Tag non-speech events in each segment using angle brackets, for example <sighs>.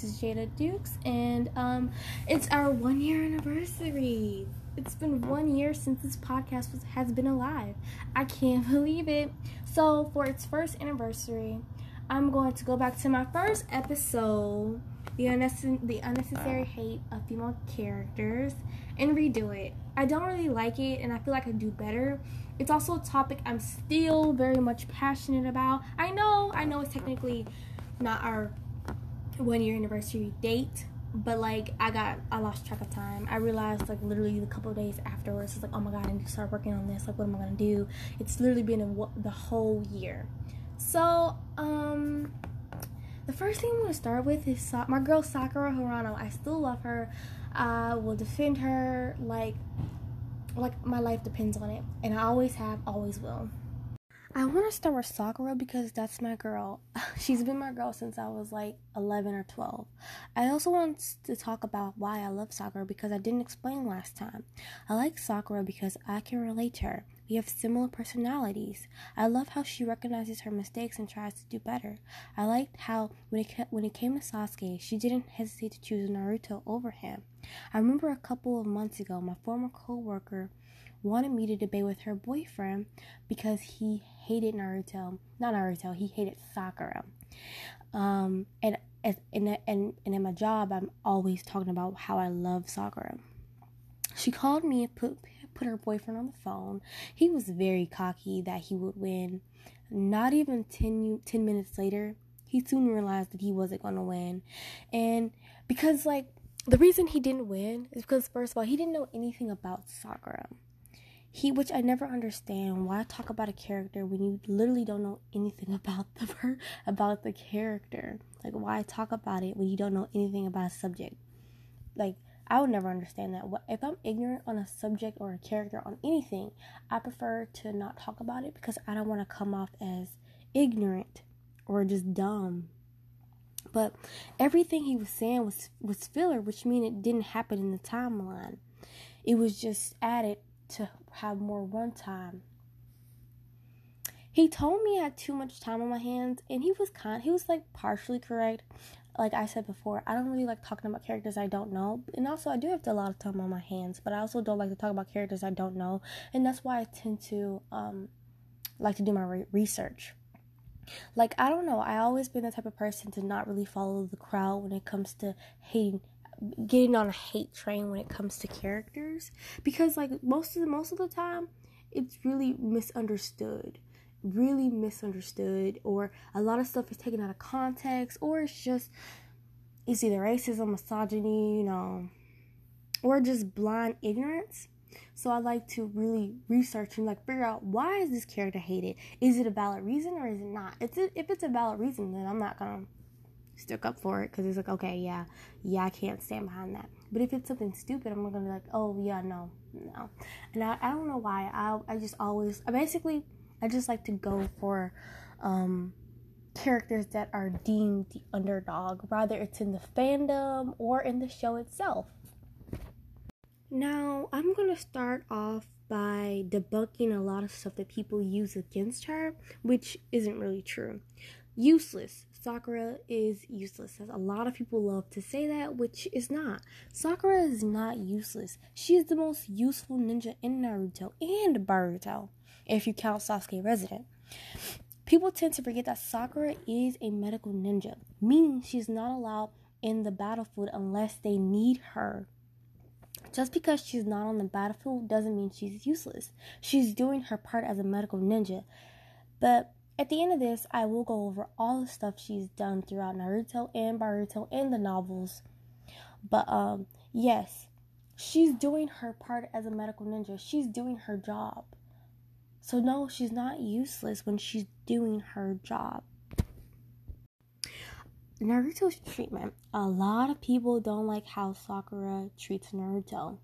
This is Jada Dukes, and um, it's our one year anniversary. It's been one year since this podcast was, has been alive. I can't <laughs> believe it. So, for its first anniversary, I'm going to go back to my first episode, the, unnecessary, the unnecessary hate of female characters, and redo it. I don't really like it, and I feel like I do better. It's also a topic I'm still very much passionate about. I know, I know it's technically not our one year anniversary date, but like I got I lost track of time. I realized like literally a couple days afterwards, it's like oh my god, I need to start working on this. Like what am I gonna do? It's literally been the whole year. So um, the first thing I'm gonna start with is my girl Sakura Haruno. I still love her. I will defend her like like my life depends on it, and I always have, always will. I want to start with Sakura because that's my girl. <laughs> She's been my girl since I was like 11 or 12. I also want to talk about why I love Sakura because I didn't explain last time. I like Sakura because I can relate to her. We have similar personalities. I love how she recognizes her mistakes and tries to do better. I liked how when it when it came to Sasuke, she didn't hesitate to choose Naruto over him. I remember a couple of months ago, my former coworker wanted me to debate with her boyfriend because he hated Naruto. Not Naruto, he hated Sakura. Um, and and and and in my job, I'm always talking about how I love Sakura. She called me and put put her boyfriend on the phone. He was very cocky that he would win. Not even 10, 10 minutes later, he soon realized that he wasn't going to win. And because, like, the reason he didn't win is because, first of all, he didn't know anything about Sakura he which I never understand why talk about a character when you literally don't know anything <laughs> about the about the character. Like why talk about it when you don't know anything about a subject? Like I would never understand that. If I'm ignorant on a subject or a character on anything, I prefer to not talk about it because I don't want to come off as ignorant or just dumb. But everything he was saying was was filler, which means it didn't happen in the timeline. It was just added to have more runtime. He told me I had too much time on my hands, and he was kind. He was like partially correct. Like I said before, I don't really like talking about characters I don't know, and also I do have a lot of time on my hands. But I also don't like to talk about characters I don't know, and that's why I tend to um like to do my re- research. Like I don't know, I always been the type of person to not really follow the crowd when it comes to hating getting on a hate train when it comes to characters because like most of the most of the time it's really misunderstood really misunderstood or a lot of stuff is taken out of context or it's just it's either racism misogyny you know or just blind ignorance. So i like to really research and like figure out why is this character hated? Is it a valid reason or is it not? It's if it's a valid reason then i'm not gonna stick up for it because it's like, okay, yeah, yeah, I can't stand behind that. But if it's something stupid, I'm gonna be like, oh yeah, no, no. And I, I don't know why. I I just always I basically I just like to go for um characters that are deemed the underdog, rather it's in the fandom or in the show itself. Now I'm gonna start off by debunking a lot of stuff that people use against her, which isn't really true. Useless. Sakura is useless. As a lot of people love to say that, which is not. Sakura is not useless. She is the most useful ninja in Naruto and Boruto, if you count Sasuke Retsuden. People tend to forget that Sakura is a medical ninja, meaning she's not allowed in the battlefield unless they need her. Just because she's not on the battlefield doesn't mean she's useless. She's doing her part as a medical ninja. But at the end of this, I will go over all the stuff she's done throughout Naruto and Boruto and the novels. But um yes, she's doing her part as a medical ninja. She's doing her job. So no, she's not useless when she's doing her job. Naruto's treatment. A lot of people don't like how Sakura treats Naruto.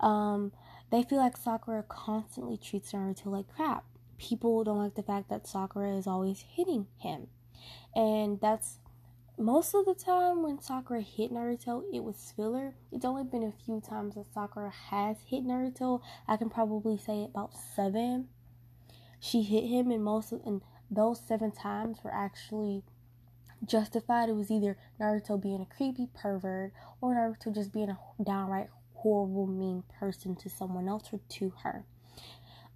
Um, they feel like Sakura constantly treats Naruto like crap people don't like the fact that Sakura is always hitting him. And that's most of the time when Sakura hit Naruto, it was filler. It's only been a few times that Sakura has hit Naruto. I can probably say about seven. She hit him, and most of and those seven times were actually justified. It was either Naruto being a creepy pervert or Naruto just being a downright horrible, mean person to someone else or to her.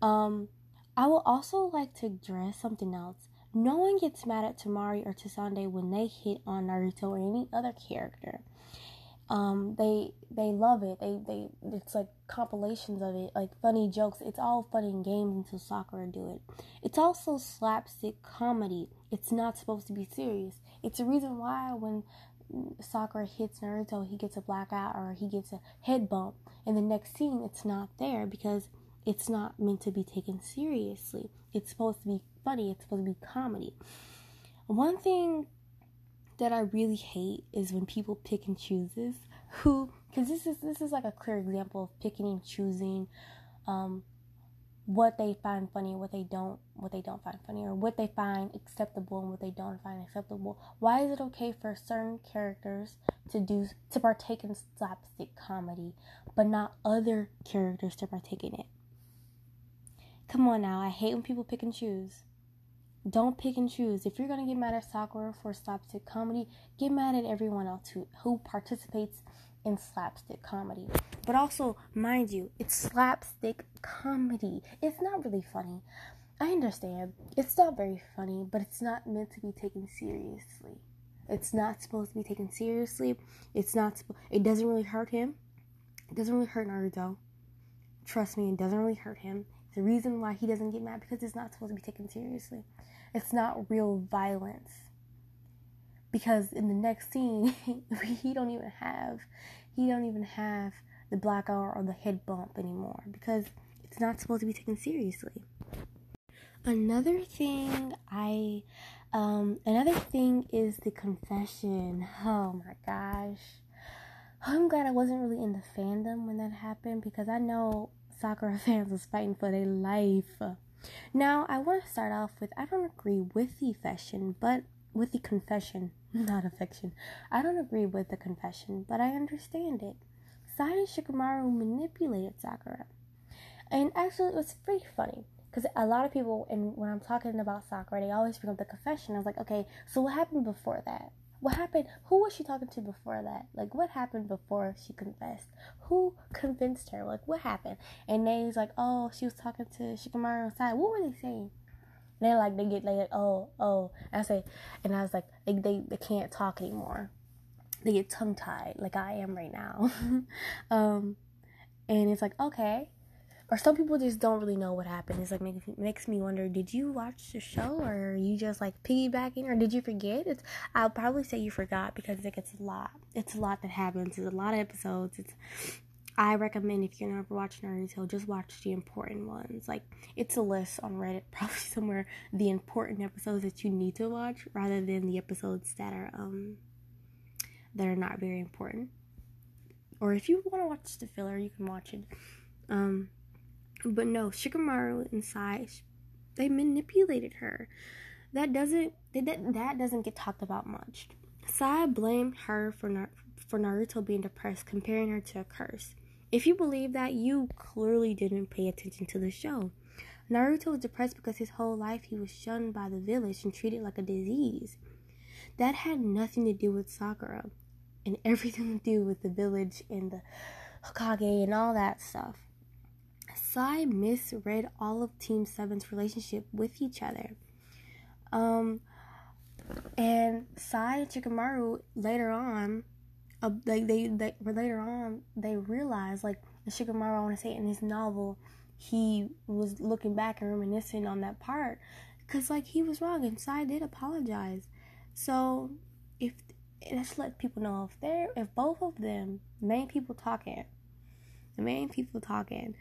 Um, I would also like to address something else. No one gets mad at Temari or Tsunade when they hit on Naruto or any other character. Um, they they love it. They they it's like compilations of it, like funny jokes. It's all funny in games until Sakura do it. It's also slapstick comedy. It's not supposed to be serious. It's a reason why when Sakura hits Naruto, he gets a blackout or he gets a head bump. In the next scene, it's not there because it's not meant to be taken seriously. It's supposed to be funny. It's supposed to be comedy. One thing that I really hate is when people pick and chooses who because this is this is like a clear example of picking and choosing um, what they find funny what they don't what they don't find funny or what they find acceptable and what they don't find acceptable why is it okay for certain characters to do to partake in slapstick comedy but not other characters to partake in it come on now i hate when people pick and choose don't pick and choose. If you're gonna get mad at Sakura for slapstick comedy, get mad at everyone else who who participates in slapstick comedy. But also, mind you, it's slapstick comedy. It's not really funny. I understand. It's not very funny, but it's not meant to be taken seriously. It's not supposed to be taken seriously. It's not. It doesn't really hurt him. It doesn't really hurt Naruto. Trust me, it doesn't really hurt him. The reason why he doesn't get mad because it's not supposed to be taken seriously. It's not real violence. Because in the next scene, <laughs> he don't even have he don't even have the black eye or the head bump anymore because it's not supposed to be taken seriously. Another thing I um another thing is the confession. Oh my gosh. I'm glad I wasn't really in the fandom when that happened because I know Sakura <laughs> fans was fighting for their life. Now, I want to start off with I don't agree with the confession, but with the confession, <laughs> not affection. I don't agree with the confession, but I understand it. Sai and Shikamaru manipulated Sakura. And actually, it was pretty funny because a lot of people, and when I'm talking about Sakura, they always bring up the confession. I was like, okay, so what happened before that? What happened? Who was she talking to before that? Like, what happened before she confessed? Who convinced her? Like, what happened? And they's like, oh, she was talking to Shikamaru inside. What were they saying? And then like they get like, oh, oh. And I say, and I was like, they they, they can't talk anymore. They get tongue tied, like I am right now. <laughs> um, and it's like, okay, or some people just don't really know what happened. It's like makes makes me wonder: Did you watch the show, or are you just like piggybacking, or did you forget? It's I'll probably say you forgot because like it's a lot. It's a lot that happens. It's a lot of episodes. It's I recommend if you're never watching Naruto, just watch the important ones. Like it's a list on Reddit, <laughs> probably somewhere the important episodes that you need to watch, rather than the episodes that are um that are not very important. Or if you want to watch the filler, you can watch it. Um, but no, Shikamaru and Sai, they manipulated her. That doesn't that that doesn't get talked about much. Sai blamed her for for Naruto being depressed, comparing her to a curse. If you believe that, you clearly didn't pay attention to the show. Naruto was depressed because his whole life he was shunned by the village and treated like a disease. That had nothing to do with Sakura and everything to do with the village and the Hokage and all that stuff. Sai misread all of Team 7's relationship with each other. Um, and Sai and Shikamaru later on, uh, they, they, they later on, they realized, like, Shikamaru, I want to say in his novel, he was looking back and reminiscing on that part. Because, like, he was wrong, and Sai did apologize. So, if, let's let people know if they're, if both of them, main people talking, the main people talking,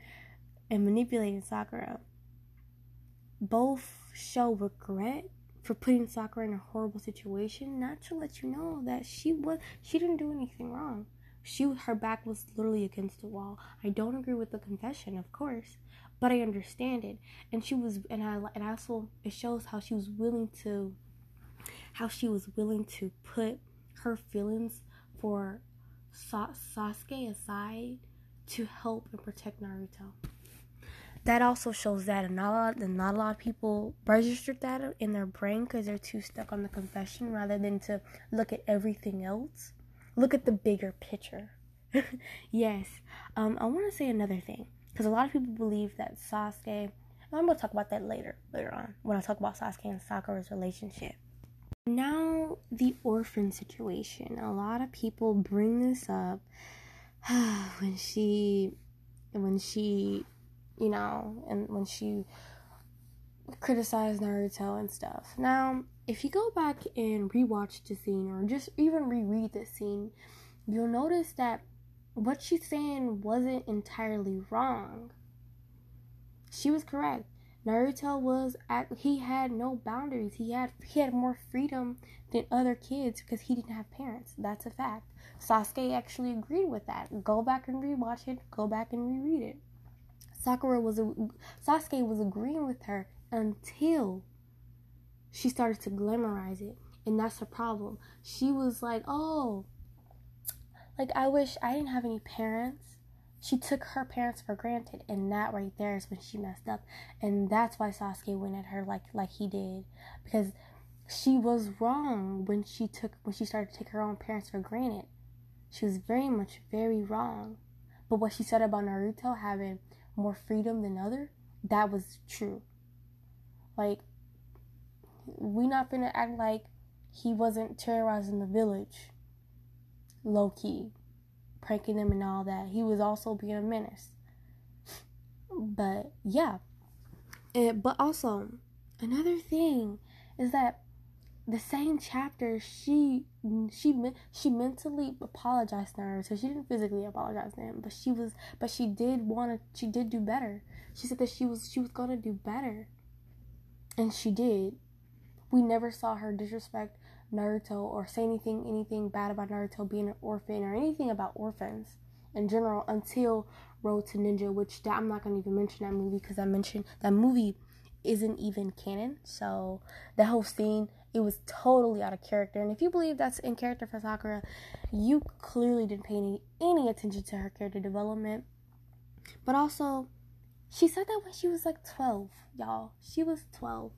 and manipulating Sakura both show regret for putting Sakura in a horrible situation, not to let you know that she was she didn't do anything wrong. She her back was literally against the wall. I don't agree with the confession, of course, but I understand it. And she was and I and also it shows how she was willing to how she was willing to put her feelings for Sa- Sasuke aside to help and protect Naruto. That also shows that not a lot, not a lot of people registered that in their brain because they're too stuck on the confession rather than to look at everything else. Look at the bigger picture. <laughs> yes, um, I want to say another thing because a lot of people believe that Sasuke. I'm gonna talk about that later, later on when I talk about Sasuke and Sakura's relationship. Now, the orphan situation. A lot of people bring this up <sighs> when she, when she you know, and when she criticized Naruto and stuff. Now, if you go back and rewatch the scene or just even reread the scene, you'll notice that what she's saying wasn't entirely wrong. She was correct. Naruto was at he had no boundaries. He had he had more freedom than other kids because he didn't have parents. That's a fact. Sasuke actually agreed with that. Go back and rewatch it. Go back and reread it. Sakura was Sasuke was agreeing with her until she started to glamorize it, and that's the problem. She was like, "Oh, like I wish I didn't have any parents." She took her parents for granted, and that right there is when she messed up, and that's why Sasuke went at her like like he did, because she was wrong when she took when she started to take her own parents for granted. She was very much very wrong. But what she said about Naruto having more freedom than other, that was true. Like, we not gonna act like he wasn't terrorizing the village, low key, pranking them and all that. He was also being a menace. But yeah, it, but also another thing is that the same chapter she she she mentally apologized to her. So she didn't physically apologize to him but she was but she did want to she did do better. She said that she was she was going to do better. And she did. We never saw her disrespect Naruto or say anything anything bad about Naruto being an orphan or anything about orphans in general until Road to Ninja which that, I'm not going to even mention that movie because I mentioned that movie isn't even canon. So the whole scene it was totally out of character. And if you believe that's in character for Sakura, you clearly didn't pay any, any attention to her character development. But also, she said that when she was like 12, y'all. She was 12.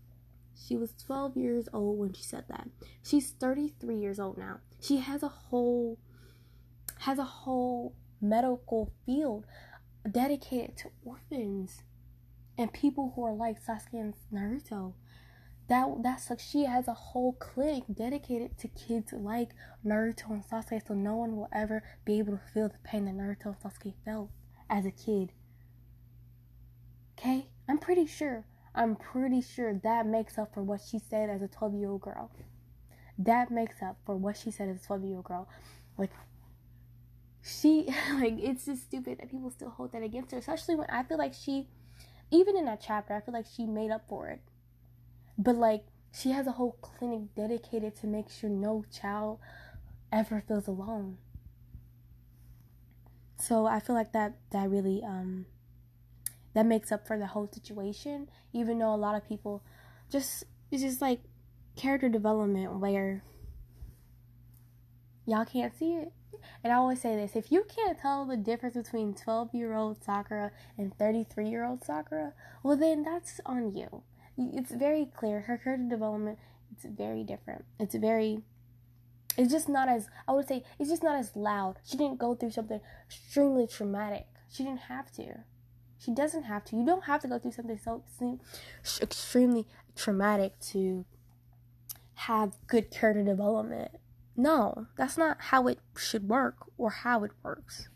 She was 12 years old when she said that. She's 33 years old now. She has a whole has a whole medical field dedicated to orphans and people who are like Sasuke and Naruto that that's like she has a whole clinic dedicated to kids like Naruto and Sasuke, so no one will ever be able to feel the pain that Naruto and Sasuke felt as a kid. Okay, I'm pretty sure. I'm pretty sure that makes up for what she said as a 12 year old girl. That makes up for what she said as a 12 year old girl. Like, she, <laughs> like, it's just stupid that people still hold that against her, especially when I feel like she, even in that chapter, I feel like she made up for it but like she has a whole clinic dedicated to make sure no child ever feels alone. So I feel like that that really um that makes up for the whole situation, even though a lot of people just it's just like character development where y'all can't see it. And I always say this if you can't tell the difference between 12 year old Sakura and 33 year old Sakura, well, then that's on you it's very clear. Her character development it's very different. It's very it's just not as i would say it's just not as loud. She didn't go through something extremely traumatic. She didn't have to. She doesn't have to. You don't have to go through something so extremely traumatic to have good character development. No that's not how it should work or how it works.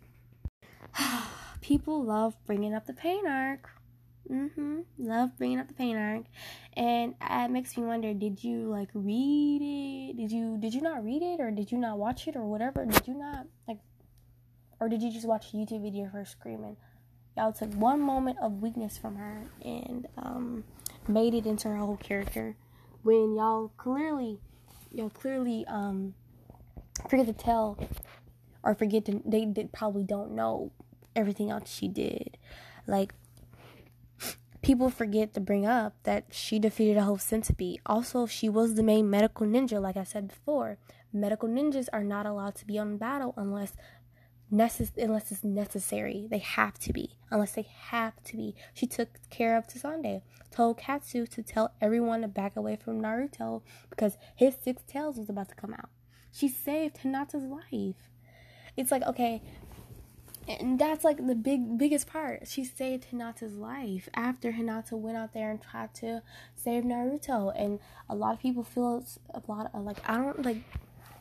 <sighs> People love bringing up the pain arc Mm-hmm. Love bringing up the pain arc, and it makes me wonder: Did you like read it? Did you did you not read it, or did you not watch it, or whatever? Did you not like, or did you just watch a YouTube video of her screaming? Y'all took one moment of weakness from her and um, made it into her whole character. When y'all clearly, y'all clearly um, forget to tell, or forget to they did probably don't know everything else she did. Like people forget to bring up that she defeated a whole centipede. Also, she was the main medical ninja, like I said before. Medical ninjas are not allowed to be on battle unless necess- unless it's necessary. They have to be. Unless they have to be. She took care of Tsunade. Told Katsu to tell everyone to back away from Naruto because his six tails was about to come out. She saved Hinata's life. It's like, okay, and that's like the big biggest part. She saved Hinata's life after Hinata went out there and tried to save Naruto. And a lot of people feel a lot of like I don't like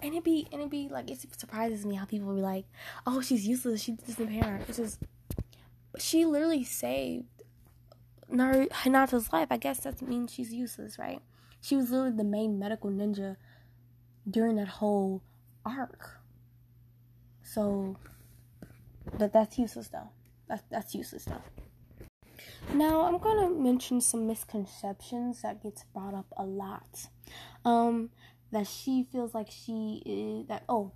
and it be and it be like it surprises me how people be like, "Oh, she's useless. She doesn't care." It's just she literally saved Naruto Hinata's life. I guess that means she's useless, right? She was literally the main medical ninja during that whole arc. So, but that's useless though. That's that's useless though. Now I'm gonna mention some misconceptions that gets brought up a lot. Um, that she feels like she is that oh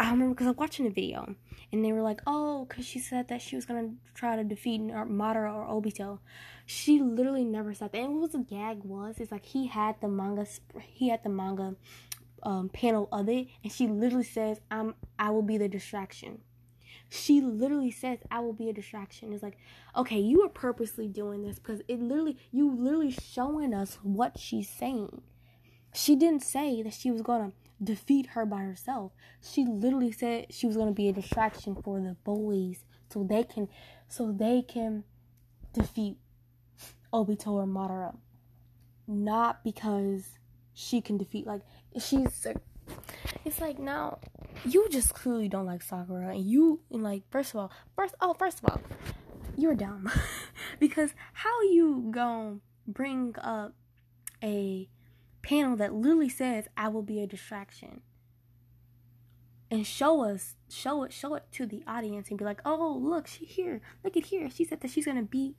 I remember because I'm watching a video and they were like, oh, because she said that she was gonna try to defeat Madara or Obito. She literally never said that. And what the gag was is like he had the manga, he had the manga um, panel of it, and she literally says, "I'm, I will be the distraction." She literally says, "I will be a distraction." It's like, okay, you are purposely doing this because it literally, you literally showing us what she's saying. She didn't say that she was gonna defeat her by herself. She literally said she was gonna be a distraction for the boys so they can so they can defeat Obito or Madara. Not because she can defeat like she's it's like now you just clearly don't like Sakura and you and like first of all first oh first of all you're dumb <laughs> because how you gonna bring up a panel that literally says, I will be a distraction. And show us, show it, show it to the audience and be like, oh, look, she here. Look at here. She said that she's to beat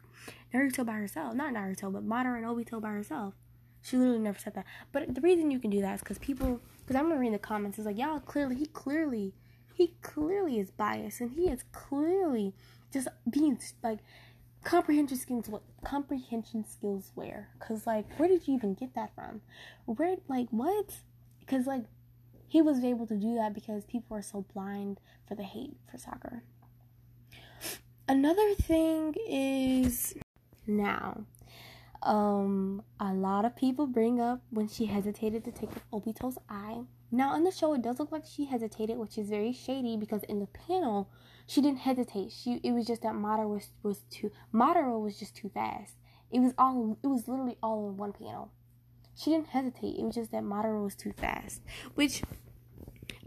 Naruto by herself. Not Naruto, but Madara and Obito by herself. She literally never said that. But the reason you can do that is because people, because I'm going to read the comments, it's like, y'all clearly, he clearly, he clearly is biased and he is clearly just being like, comprehension skills what comprehension skills where because like where did you even get that from? Where like what? Because like he was able to do that because people are so blind for the hate for Sakura. another thing is now um a lot of people bring up when she hesitated to take obito's eye now in the show it does look like she hesitated which is very shady because in the panel she didn't hesitate. She it was just that Madara was was too Madara was just too fast. It was all it was literally all in one panel. She didn't hesitate. It was just that Madara was too fast, which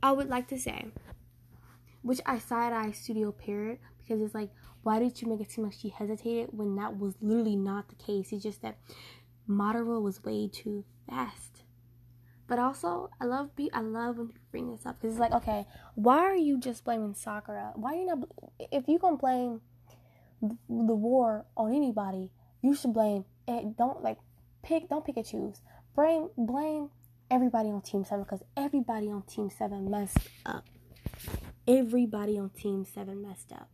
I would like to say, which I side eye Studio Pierrot because it's like, why did you make it seem like she hesitated when that was literally not the case? It's just that Madara was way too fast. But also, I love be I love when people bring this up because it's like, okay, why are you just blaming Sakura? Why are you not? If you gonna blame the war on anybody, you should blame. it. don't like pick. Don't pick and choose. Blame blame everybody on Team Seven because everybody on Team Seven messed up. Everybody on Team Seven messed up.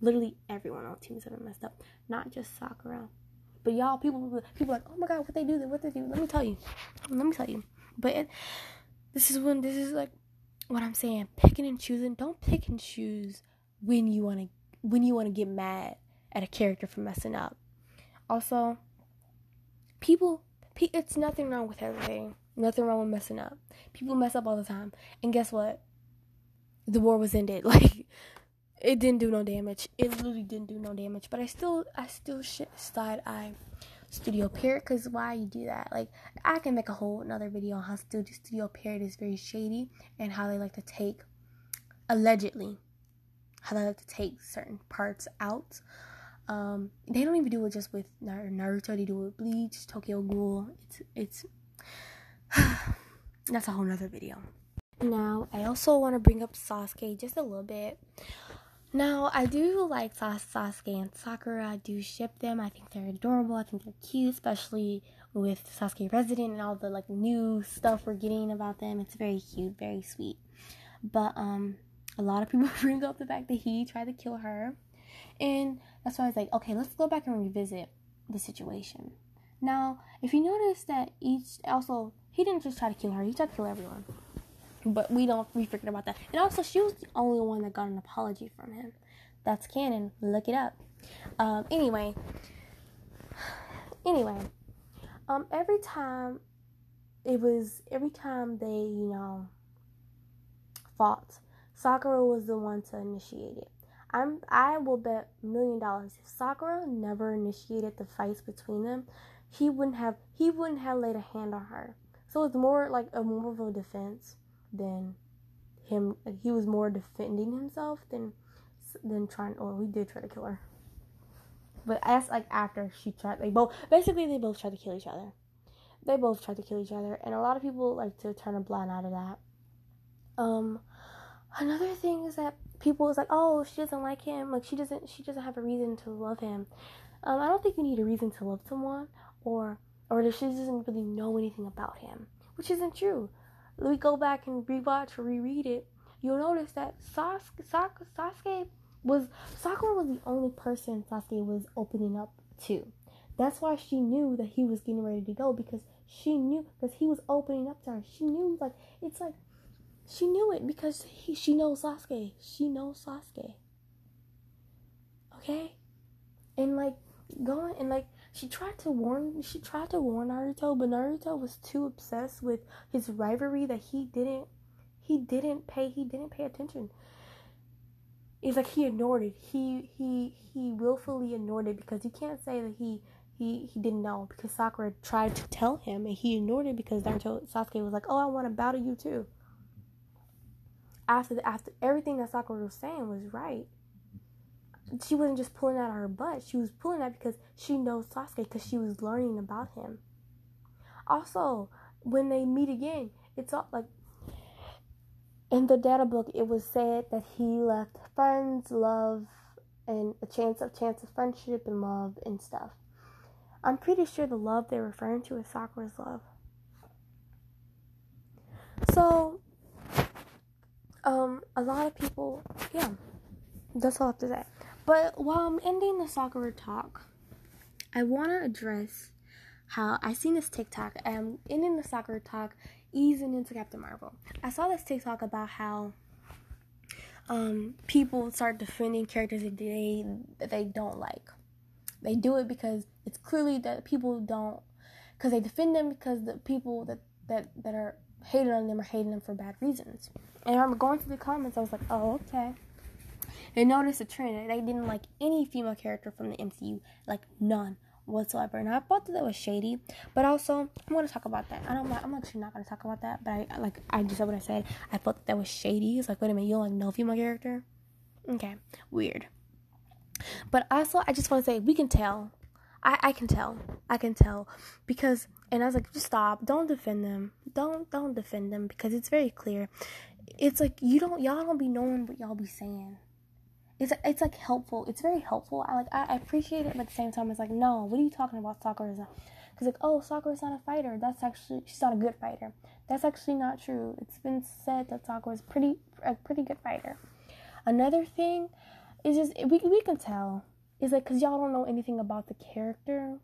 Literally everyone on Team Seven messed up, not just Sakura. But y'all, people, people like, oh my god, what they do? What they do? Let me tell you. Let me tell you. But it, this is when this is like what I'm saying. Picking and choosing. Don't pick and choose when you want to when you want to get mad at a character for messing up. Also, people, it's nothing wrong with everything. Nothing wrong with messing up. People mess up all the time. And guess what? The war was ended. <laughs> Like it didn't do no damage. It literally didn't do no damage. But I still, I still shit side eye Studio Pierrot because why you do that? Like I can make a whole another video on how Studio Studio Pierrot is very shady and how they like to take allegedly how they like to take certain parts out. Um, they don't even do it just with Naruto. They do it with Bleach, Tokyo Ghoul. It's it's <sighs> that's a whole nother video. Now I also want to bring up Sasuke just a little bit. Now, I do like Sas- Sasuke and Sakura. I do ship them. I think they're adorable. I think they're cute, especially with Sasuke Retsuden and all the like new stuff we're getting about them. It's very cute, very sweet. But um, a lot of people <laughs> bring up the fact that he tried to kill her, and that's why I was like, okay, let's go back and revisit the situation. Now, if you notice that each also he didn't just try to kill her; he tried to kill everyone. But we don't we forget about that. And also, she was the only one that got an apology from him. That's canon. Look it up. Um, anyway, anyway, um, every time it was every time they you know fought, Sakura was the one to initiate it. I'm I will bet a million dollars if Sakura never initiated the fights between them, he wouldn't have he wouldn't have laid a hand on her. So it's more like a more of a defense than him. He was more defending himself than than trying. Or he did try to kill her, but that's like after she tried. They both basically they both tried to kill each other. They both tried to kill each other, and a lot of people like to turn a blind eye to that. Um, another thing is that people is like, oh, she doesn't like him. Like she doesn't she doesn't have a reason to love him. Um, I don't think you need a reason to love someone, or or that she doesn't really know anything about him, which isn't true. We go back and rewatch or reread it, you'll notice that Sasuke, Sasuke, Sasuke was Sakura was the only person Sasuke was opening up to. That's why she knew that he was getting ready to go because she knew because he was opening up to her. She knew like it's like she knew it because he she knows Sasuke. She knows Sasuke. Okay? And like going and like she tried to warn she tried to warn Naruto, but Naruto was too obsessed with his rivalry that he didn't he didn't pay he didn't pay attention. It's like he ignored it. He he he willfully ignored it because you can't say that he he he didn't know because Sakura tried to tell him and he ignored it because Naruto Sasuke was like, "Oh, I want to battle you too." After the, after everything that Sakura was saying was right, she wasn't just pulling out of her butt. She was pulling that because she knows Sasuke because she was learning about him. Also, when they meet again, it's all like in the data book. It was said that he left friends, love, and a chance of chance of friendship and love and stuff. I'm pretty sure the love they're referring to is Sakura's love. So, um, a lot of people, yeah, that's all I have to say. But while I'm ending the Sakura talk, I want to address how I seen this TikTok. I'm ending the Sakura talk, easing into Captain Marvel. I saw this TikTok about how um, people start defending characters that they that they don't like. They do it because it's clearly that people don't, because they defend them because the people that that that are hating on them are hating them for bad reasons. And I'm going through the comments. I was like, oh okay. And noticed a trend. That they didn't like any female character from the MCU, like none whatsoever. And I thought that, that was shady, but also I'm going to talk about that. I don't. I'm actually not going to talk about that, but I like I just said what I said. I thought that, that was shady. It's like wait a minute, you don't like no female character? Okay, weird. But also, I just want to say we can tell. I I can tell. I can tell because and I was like, just stop. Don't defend them. Don't don't defend them because it's very clear. It's like you don't y'all don't be knowing what y'all be saying it's it's like helpful. It's very helpful. I like I, I appreciate it, but at the same time, it's like no. What are you talking about? Sakura is not. because like oh Sakura is not a fighter. That's actually she's not a good fighter. That's actually not true. It's been said that Sakura is pretty a pretty good fighter. Another thing is just we we can tell is like because y'all don't know anything about the character.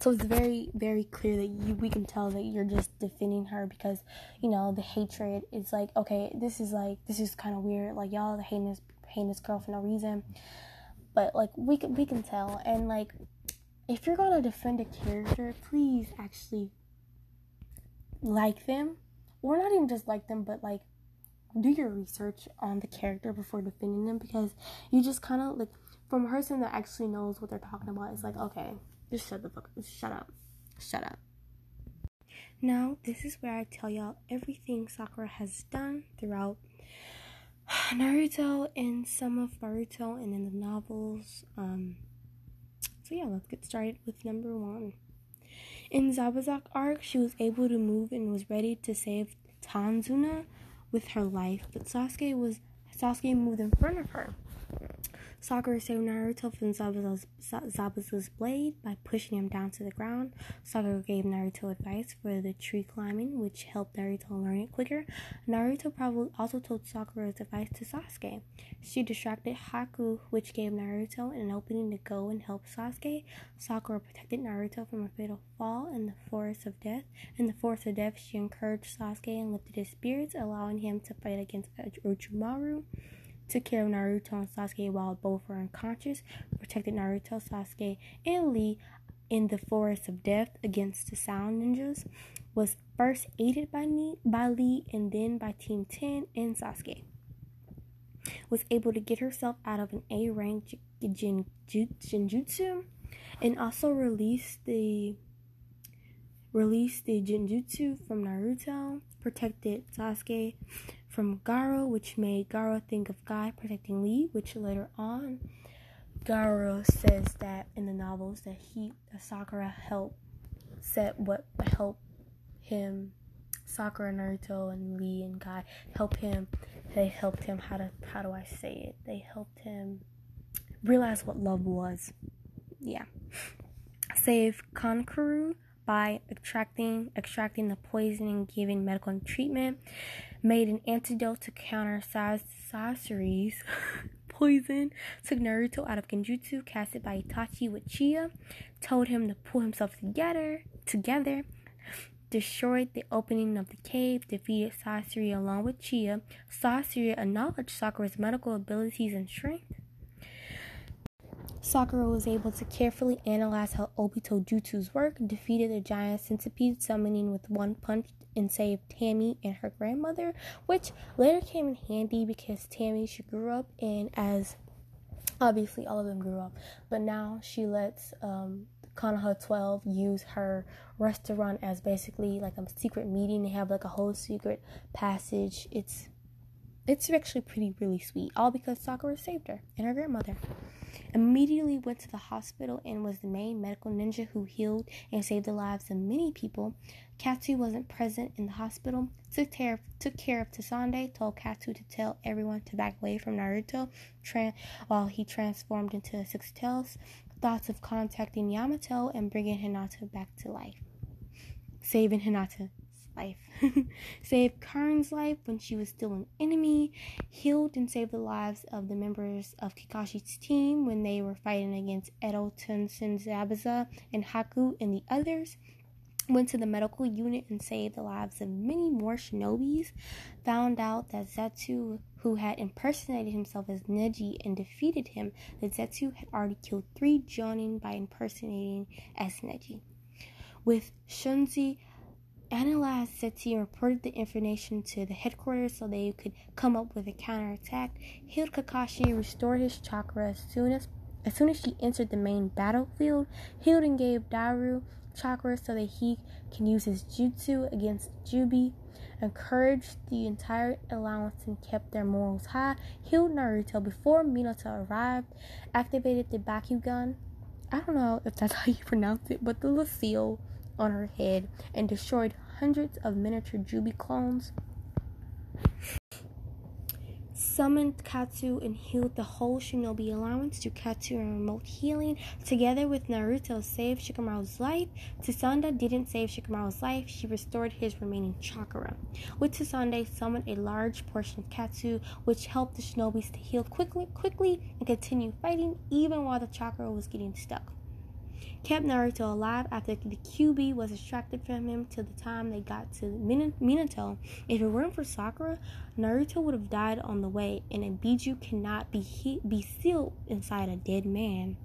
So it's very, very clear that you we can tell that you're just defending her because, you know, the hatred is like, okay, this is like this is kind of weird. Like y'all hating this hating this girl for no reason. But like we can we can tell and like if you're gonna defend a character, please actually like them. Or not even just like them, but like do your research on the character before defending them because you just kind of like from a person that actually knows what they're talking about it's like okay just shut the fuck shut up shut up now this is where i tell y'all everything sakura has done throughout <sighs> Naruto and some of Boruto and in the novels. Um, so yeah, let's get started with number one. In Zabuzak arc, she was able to move and was ready to save Tanzuna with her life, but Sasuke was Sasuke moved in front of her. Sakura saved Naruto from Zabuza's, Zabuza's blade by pushing him down to the ground. Sakura gave Naruto advice for the tree climbing, which helped Naruto learn it quicker. Naruto probably also told Sakura's advice to Sasuke. She distracted Haku, which gave Naruto an opening to go and help Sasuke. Sakura protected Naruto from a fatal fall in the Forest of Death. In the Forest of Death, she encouraged Sasuke and lifted his spirits, allowing him to fight against Orochimaru took care of Naruto and Sasuke while both were unconscious, protected Naruto, Sasuke, and Lee in the Forest of Death against the Sound Ninjas, was first aided by, Lee, by Lee and then by Team 10 and Sasuke. Was able to get herself out of an A rank Genjutsu and also released the released the Genjutsu from Naruto, protected Sasuke from Gaara, which made Gaara think of Guy protecting Lee, which later on Gaara says that in the novels that he Sakura helped set what helped him Sakura, Naruto, and Lee and Guy help him. They helped him how to how do I say it? They helped him realize what love was. Yeah. Save Kankuro by extracting extracting the poison and giving medical treatment made an antidote to counter Sasori's <laughs> poison, took Naruto out of Genjutsu, casted by Itachi with Chia, told him to pull himself together, together, destroyed the opening of the cave, defeated Sasori along with Chia. Sasori acknowledged Sakura's medical abilities and strength. Sakura was able to carefully analyze how Obito Jutsu's work, defeated the giant centipede summoning with one punch, and saved Tammy and her grandmother, which later came in handy because Tammy she grew up and as obviously all of them grew up, but now she lets um, Konoha 12 use her restaurant as basically like a secret meeting. They have like a whole secret passage. It's it's actually pretty really sweet, all because Sakura saved her and her grandmother immediately went to the hospital and was the main medical ninja who healed and saved the lives of many people. Katsu wasn't present in the hospital, took care of, took care of Tsunade, told Katsu to tell everyone to back away from Naruto while he transformed into Six Tails. Thoughts of contacting Yamato and bringing Hinata back to life. Saving Hinata life, <laughs> saved Karin's life when she was still an enemy, healed and saved the lives of the members of Kakashi's team when they were fighting against Edo Tensei Zabuza and Haku and the others. Went to the medical unit and saved the lives of many more shinobis. Found out that Zetsu, who had impersonated himself as Neji and defeated him, that Zetsu had already killed three Jonin by impersonating as Neji. With Shunzi Setsu and reported the information to the headquarters so they could come up with a counterattack. Healed Kakashi, restored his chakra as soon as as soon as she entered the main battlefield. Healed and gave Daru chakra so that he can use his jutsu against Jubi. Encouraged the entire allowance and kept their morals high. Healed Naruto before Minato arrived. Activated the Bakugan. I don't know if that's how you <laughs> pronounce it, but the Lucille on her head and destroyed hundreds of miniature Jubi clones. Summoned Katsu and healed the whole Shinobi Alliance to Katsu and remote healing. Together with Naruto, saved Shikamaru's life. Tsunade didn't save Shikamaru's life, she restored his remaining chakra. With Tsunade, summoned a large portion of Katsu, which helped the Shinobis to heal quickly, quickly and continue fighting even while the chakra was getting stuck kept Naruto alive after the Kyuubi was extracted from him till the time they got to Minato. If it weren't for Sakura, Naruto would have died on the way, and a Biju cannot be he- be sealed inside a dead man.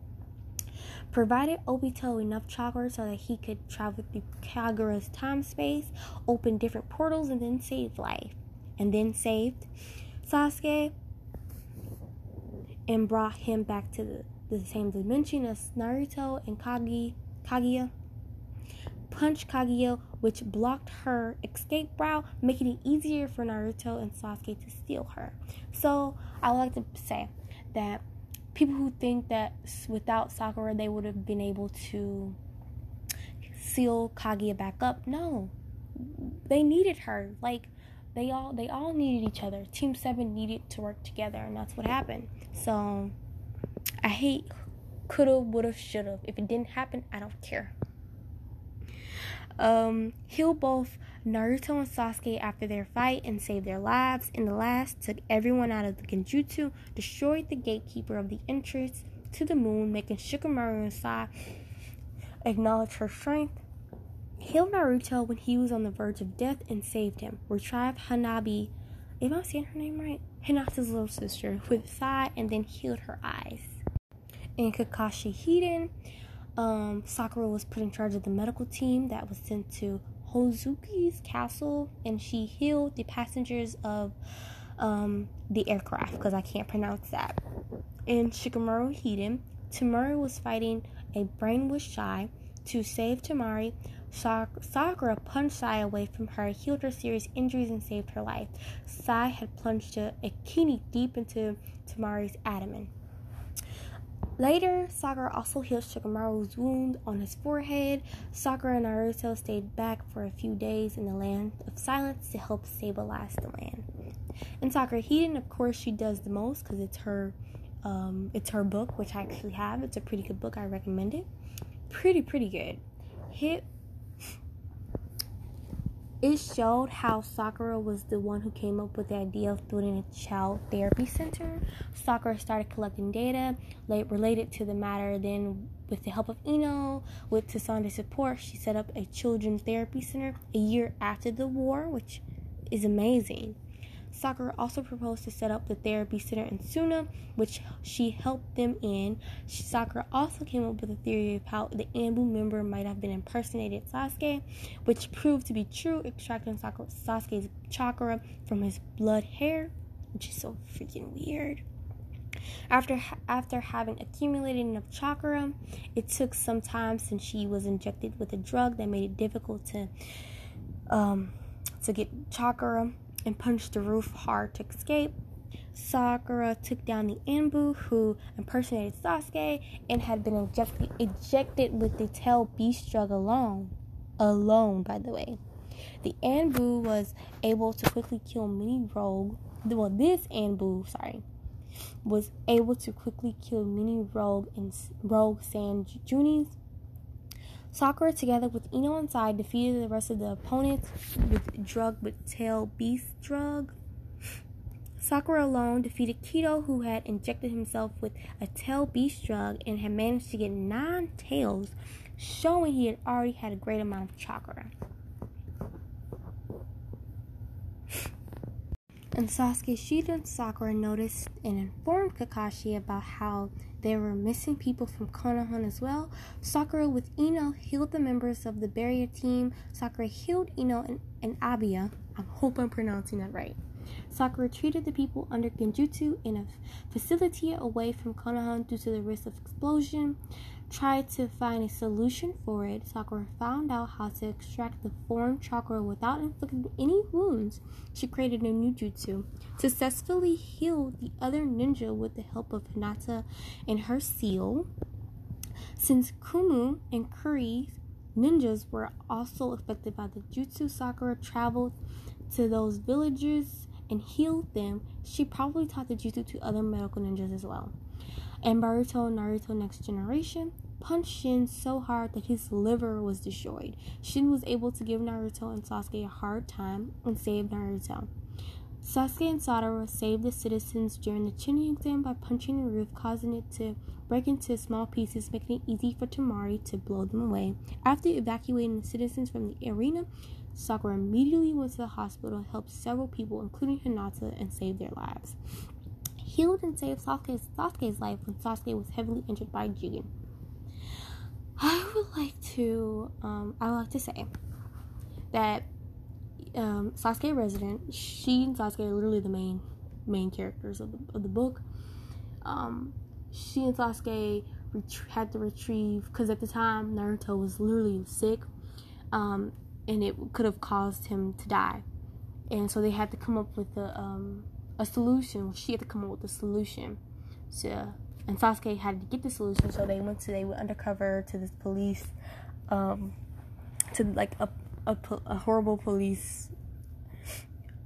Provided Obito enough chakra so that he could travel through Kaguya's time space, open different portals, and then save life. And then saved Sasuke and brought him back to the the same dimension as Naruto and Kagi, Kaguya. Punched Kaguya, which blocked her escape route, making it easier for Naruto and Sasuke to steal her. So I like to say that people who think that without Sakura they would have been able to seal Kaguya back up, no, they needed her. Like they all they all needed each other. Team Seven needed to work together, and that's what happened. So I hate coulda, woulda, shoulda. If it didn't happen, I don't care. Um, heal both Naruto and Sasuke after their fight and saved their lives. In the last, took everyone out of the Genjutsu, destroyed the gatekeeper of the entrance to the moon, making Shikamaru and Sai acknowledge her strength. Healed Naruto when he was on the verge of death and saved him. Retrieved Hanabi, am I'm saying her name right? Hinata's little sister with Sai and then healed her eyes. In Kakashi Hiden, um, Sakura was put in charge of the medical team that was sent to Hozuki's castle, and she healed the passengers of um, the aircraft because I can't pronounce that. In Shikamaru Hiden, Temari was fighting a brainwashed Sai to save Temari. Sakura punched Sai away from her, healed her serious injuries, and saved her life. Sai had plunged a, a kunai deep into Temari's abdomen. Later, Sakura also heals Shikamaru's wound on his forehead. Sakura and Naruto stayed back for a few days in the land of silence to help stabilize the land. In Sakura Hiden, of course, she does the most because it's her, um, it's her book, which I actually have. It's a pretty good book. I recommend it. Pretty, pretty good. Hit it showed how Sakura was the one who came up with the idea of building a child therapy center. Sakura started collecting data related to the matter. Then, with the help of Ino, with Tsunade's support, she set up a children's therapy center a year after the war, which is amazing. Sakura also proposed to set up the therapy center in Suna, which she helped them in. Sakura also came up with a theory of how the Anbu member might have been impersonated Sasuke, which proved to be true, extracting Sasuke's chakra from his blood hair, which is so freaking weird. After after having accumulated enough chakra, it took some time since she was injected with a drug that made it difficult to um, to get chakra and punched the roof hard to escape. Sakura took down the Anbu who impersonated Sasuke and had been ejected, ejected with the tail beast drug alone. Alone, by the way. The Anbu was able to quickly kill many rogue. Well, this Anbu, sorry, was able to quickly kill many rogue and rogue Sand Junis Sakura, together with Ino inside, defeated the rest of the opponents with drug with tail beast drug. Sakura alone defeated Kido, who had injected himself with a tail beast drug and had managed to get nine tails, showing he had already had a great amount of chakra. And Sasuke, Shida, and Sakura noticed and informed Kakashi about how there were missing people from Konoha as well. Sakura with Ino healed the members of the barrier team. Sakura healed Ino and, and Abiya. I hope I'm pronouncing that right. Sakura treated the people under Genjutsu in a facility away from Konoha due to the risk of explosion tried to find a solution for it, Sakura found out how to extract the foreign chakra without inflicting any wounds. She created a new jutsu, successfully healed the other ninja with the help of Hinata and her seal. Since Kumo and Kiri ninjas were also affected by the jutsu, Sakura traveled to those villages and healed them. She probably taught the jutsu to other medical ninjas as well. And Boruto Naruto Next Generation punched Shin so hard that his liver was destroyed. Shin was able to give Naruto and Sasuke a hard time and save Naruto. Sasuke and Sarada saved the citizens during the Chunin exam by punching the roof, causing it to break into small pieces, making it easy for Temari to blow them away. After evacuating the citizens from the arena, Sakura immediately went to the hospital, helped several people, including Hinata, and saved their lives healed and saved Sasuke's, Sasuke's life when Sasuke was heavily injured by Jigen. I would like to, um, I would like to say that um, Sasuke Retsuden, she and Sasuke are literally the main main characters of the, of the book. Um, she and Sasuke ret- had to retrieve because at the time Naruto was literally sick, um, and it could have caused him to die, and so they had to come up with a um, a solution. She had to come up with a solution. So, and Sasuke had to get the solution. So they went to they went undercover to this police, um, to like a a, a horrible police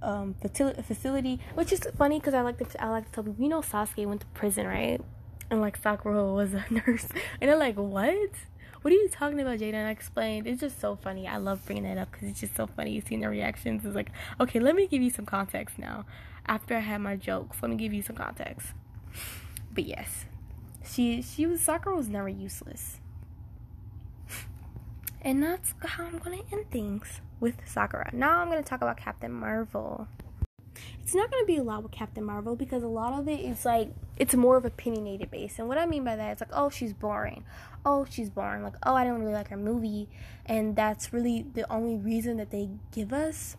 um facility, which is funny because I like to I like to tell people you know Sasuke went to prison right and like Sakura was a <laughs> nurse, and they're like, "What? What are you talking about, Jada?" And I explained. It's just so funny. I love bringing that up because it's just so funny seeing their reactions. It's like, okay, let me give you some context now. After I had my jokes, let me give you some context. But yes, she she was Sakura was never useless. And that's how I'm gonna end things with Sakura. Now I'm gonna talk about Captain Marvel. It's not gonna be a lot with Captain Marvel because a lot of it is like it's more of a opinionated based. And what I mean by that is like, oh, she's boring. Oh, she's boring. Like, oh, I don't really like her movie, and that's really the only reason that they give us.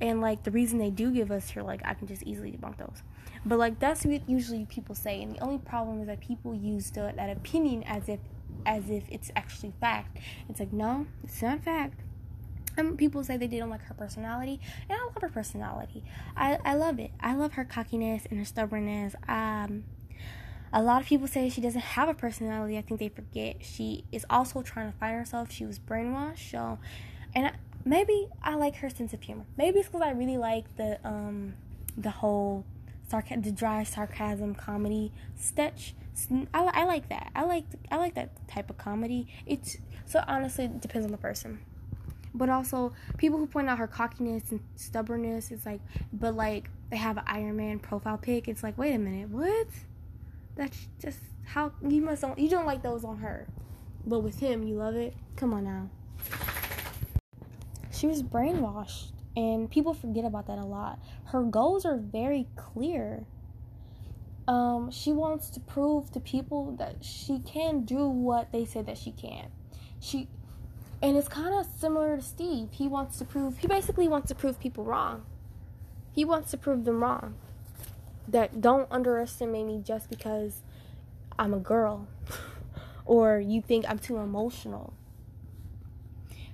And like the reason they do give us, you're like, I can just easily debunk those. But like that's what usually people say, and the only problem is that people use the, that opinion as if as if it's actually fact. It's like, no, it's not fact. And people say they don't like her personality, and I love her personality. I, I love it. I love her cockiness and her stubbornness. Um, a lot of people say she doesn't have a personality. I think they forget she is also trying to find herself. She was brainwashed, so and I, maybe I like her sense of humor. Maybe it's because I really like the um the whole sarcasm, the dry sarcasm comedy sketch I, I like that. I like I like that type of comedy. It's so honestly it depends on the person. But also people who point out her cockiness and stubbornness, it's like but like they have an Iron Man profile pic. It's like wait a minute, what? That's just how you must don't you don't like those on her, but with him you love it. Come on now. She was brainwashed, and people forget about that a lot. Her goals are very clear um, she wants to prove to people that she can do what they say that she can. She, and it's kind of similar to Steve. He wants to prove. He basically wants to prove people wrong. He wants to prove them wrong. That don't underestimate me just because I'm a girl, <laughs> or you think I'm too emotional.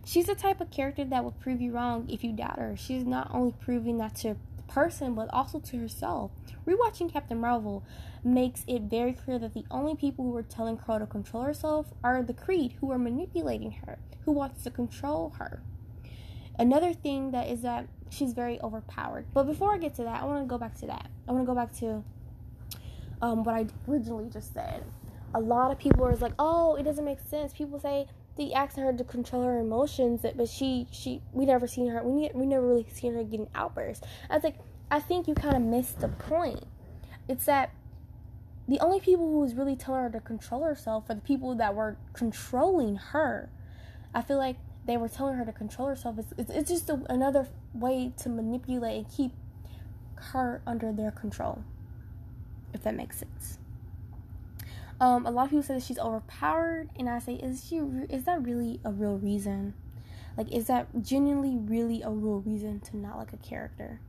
She's the type of character that will prove you wrong if you doubt her. She's not only proving that to the person, but also to herself. Rewatching Captain Marvel makes it very clear that the only people who are telling Carol to control herself are the Kree, who are manipulating her, who wants to control her. Another thing that is that she's very overpowered. But before I get to that, I want to go back to that. I want to go back to um, what I originally just said. A lot of people are like, "Oh, it doesn't make sense." People say they asked her to control her emotions, but she she we never seen her. We we never really seen her getting outbursts. I was like, I think you kind of missed the point. It's that the only people who was really telling her to control herself are the people that were controlling her. I feel like they were telling her to control herself. It's, it's, it's just a, another way to manipulate and keep her under their control, if that makes sense. Um, a lot of people say that she's overpowered, and I say, is she? Is that really a real reason? Like, is that genuinely really a real reason to not like a character?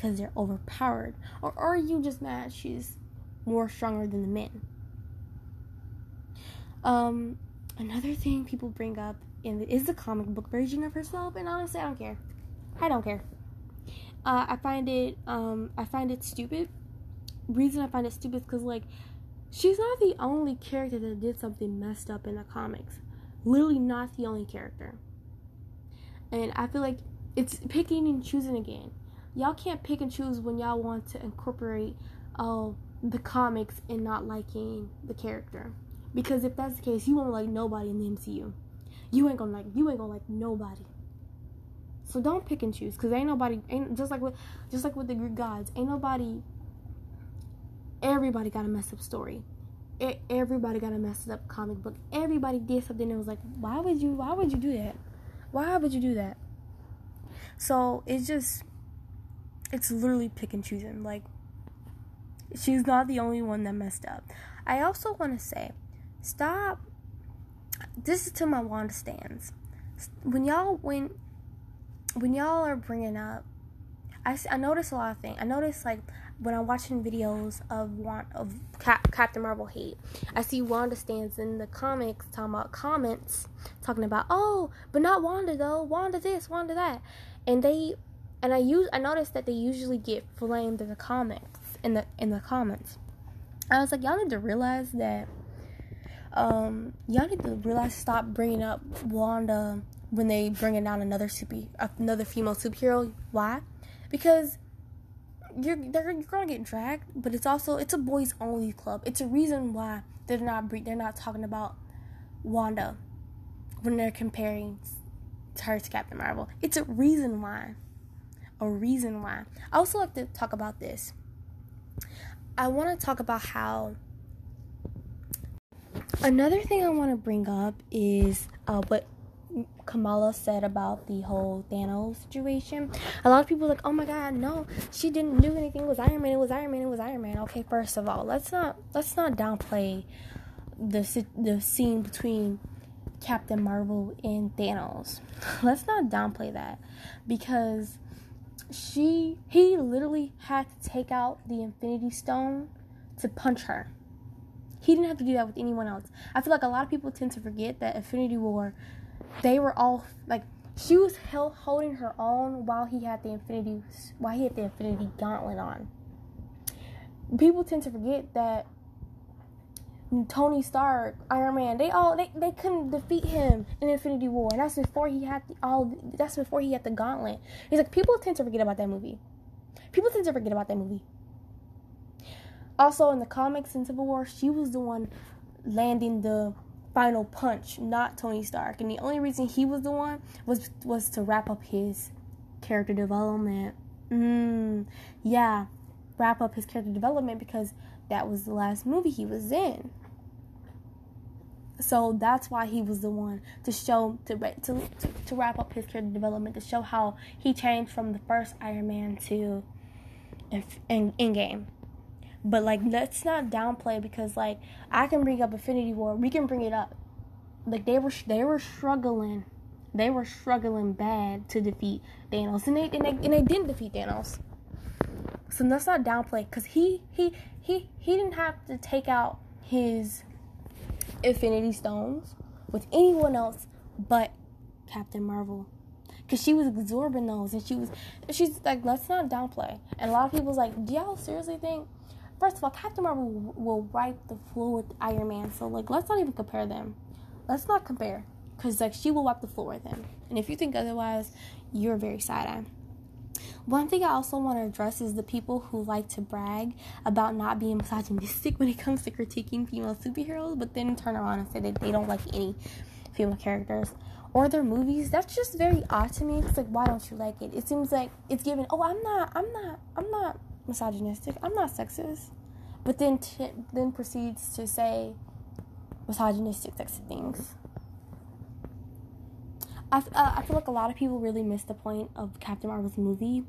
because they're overpowered? Or are you just mad she's more stronger than the men? Um, another thing people bring up in the, is the comic book version of herself, and honestly, I don't care. I don't care. Uh, I find it um, I find it stupid. Reason I find it stupid is because like she's not the only character that did something messed up in the comics. Literally not the only character. And I feel like it's picking and choosing again y'all can't pick and choose when y'all want to incorporate uh, the comics and not liking the character. Because if that's the case, you won't like nobody in the MCU. You ain't gonna like you ain't gonna like nobody. So don't pick and choose, cause ain't nobody ain't just like with just like with the Greek gods, ain't nobody. Everybody got a messed up story. Everybody got a messed up comic book. Everybody did something that was like, why would you? Why would you do that? Why would you do that? So it's just it's literally pick and choosing. Like, she's not the only one that messed up. I also want to say, stop. This is to my Wanda stands. When y'all when when y'all are bringing up, I I notice a lot of things. I notice like when I'm watching videos of want of Cap, Captain Marvel hate, I see Wanda stands in the comics talking about comments talking about oh, but not Wanda though. Wanda this, Wanda that, and they and I use I noticed that they usually get flamed in the comments in the in the comments. I was like, y'all need to realize that. Um, y'all need to realize stop bringing up Wanda when they bringing down another super another female superhero. Why? Because you're they're you're gonna get dragged, but it's also it's a boys only club. It's a reason why they're not they're not talking about Wanda when they're comparing her to Captain Marvel. It's a reason why. A reason why. I also like to talk about this. I want to talk about how another thing I want to bring up is uh, what Kamala said about the whole Thanos situation. A lot of people like, oh my god, no, she didn't do anything. It was Iron Man. It was Iron Man. It was Iron Man. Okay, first of all, let's not let's not downplay the the scene between Captain Marvel and Thanos. <laughs> Let's not downplay that because she he literally had to take out the Infinity Stone to punch her. He didn't have to do that with anyone else. I feel like a lot of people tend to forget that Infinity War they were all like she was held, holding her own while he had the infinity while he had the infinity gauntlet on people tend to forget that Tony Stark, Iron Man, they all they, they couldn't defeat him in Infinity War, and that's before he had the, all. That's before he had the gauntlet. He's like people tend to forget about that movie. People tend to forget about that movie. Also, in the comics in Civil War, she was the one landing the final punch, not Tony Stark. And the only reason he was the one was was to wrap up his character development. Mm, yeah, wrap up his character development because that was the last movie he was in. So that's why he was the one to show to to to wrap up his character development to show how he changed from the first Iron Man to in Endgame. But like, let's not downplay because like I can bring up Infinity War. We can bring it up. Like they were they were struggling, they were struggling bad to defeat Thanos, and they and they, and they didn't defeat Thanos. So let's not downplay because he he he he didn't have to take out his Infinity Stones with anyone else but Captain Marvel because she was absorbing those and she was she's like let's not downplay and a lot of people's like do y'all seriously think First of all, Captain Marvel will wipe the floor with Iron Man, so like let's not even compare them. Let's not compare, cause like she will wipe the floor with him, and if you think otherwise, you're very side eye. One thing I also want to address is the people who like to brag about not being misogynistic <laughs> when it comes to critiquing female superheroes, but then turn around and say that they don't like any female characters or their movies. That's just very odd to me. It's like, why don't you like it? It seems like it's given. Oh, I'm not. I'm not. I'm not misogynistic. I'm not sexist. But then t- then proceeds to say misogynistic sexist things. I, uh, I feel like a lot of people really miss the point of Captain Marvel's movie.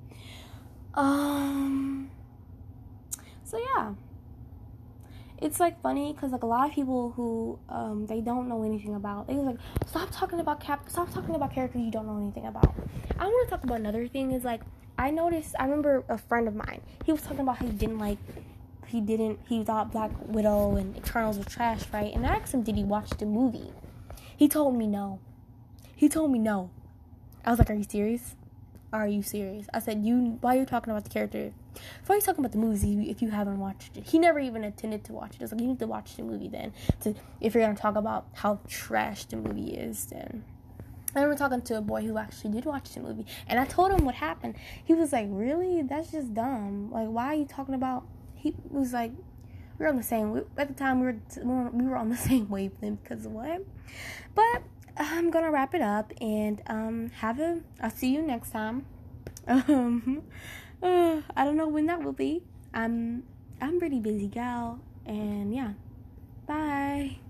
Um. So yeah, it's like funny because like a lot of people who um they don't know anything about they was like stop talking about cap stop talking about characters you don't know anything about. I want to talk about another thing is like I noticed. I remember a friend of mine. He was talking about how he didn't like. He didn't. He thought Black Widow and Eternals were trash, right? And I asked him, did he watch the movie? He told me no. He told me no. I was like, are you serious? Are you serious? I said, you. Why are you talking about the character? Why are you talking about the movie if you haven't watched it? He never even intended to watch it. I was like, you need to watch the movie then. To if you're gonna talk about how trash the movie is, then I remember talking to a boy who actually did watch the movie, and I told him what happened. He was like, "Really? That's just dumb. Like, why are you talking about?" He was like, "We were on the same at the time. We were we were on the <laughs> same wavelength because of what?" But I'm gonna wrap it up and um have a. I'll see you next time. <laughs> Um, uh, <sighs> I don't know when that will be. I'm I'm pretty busy gal, and yeah. Bye.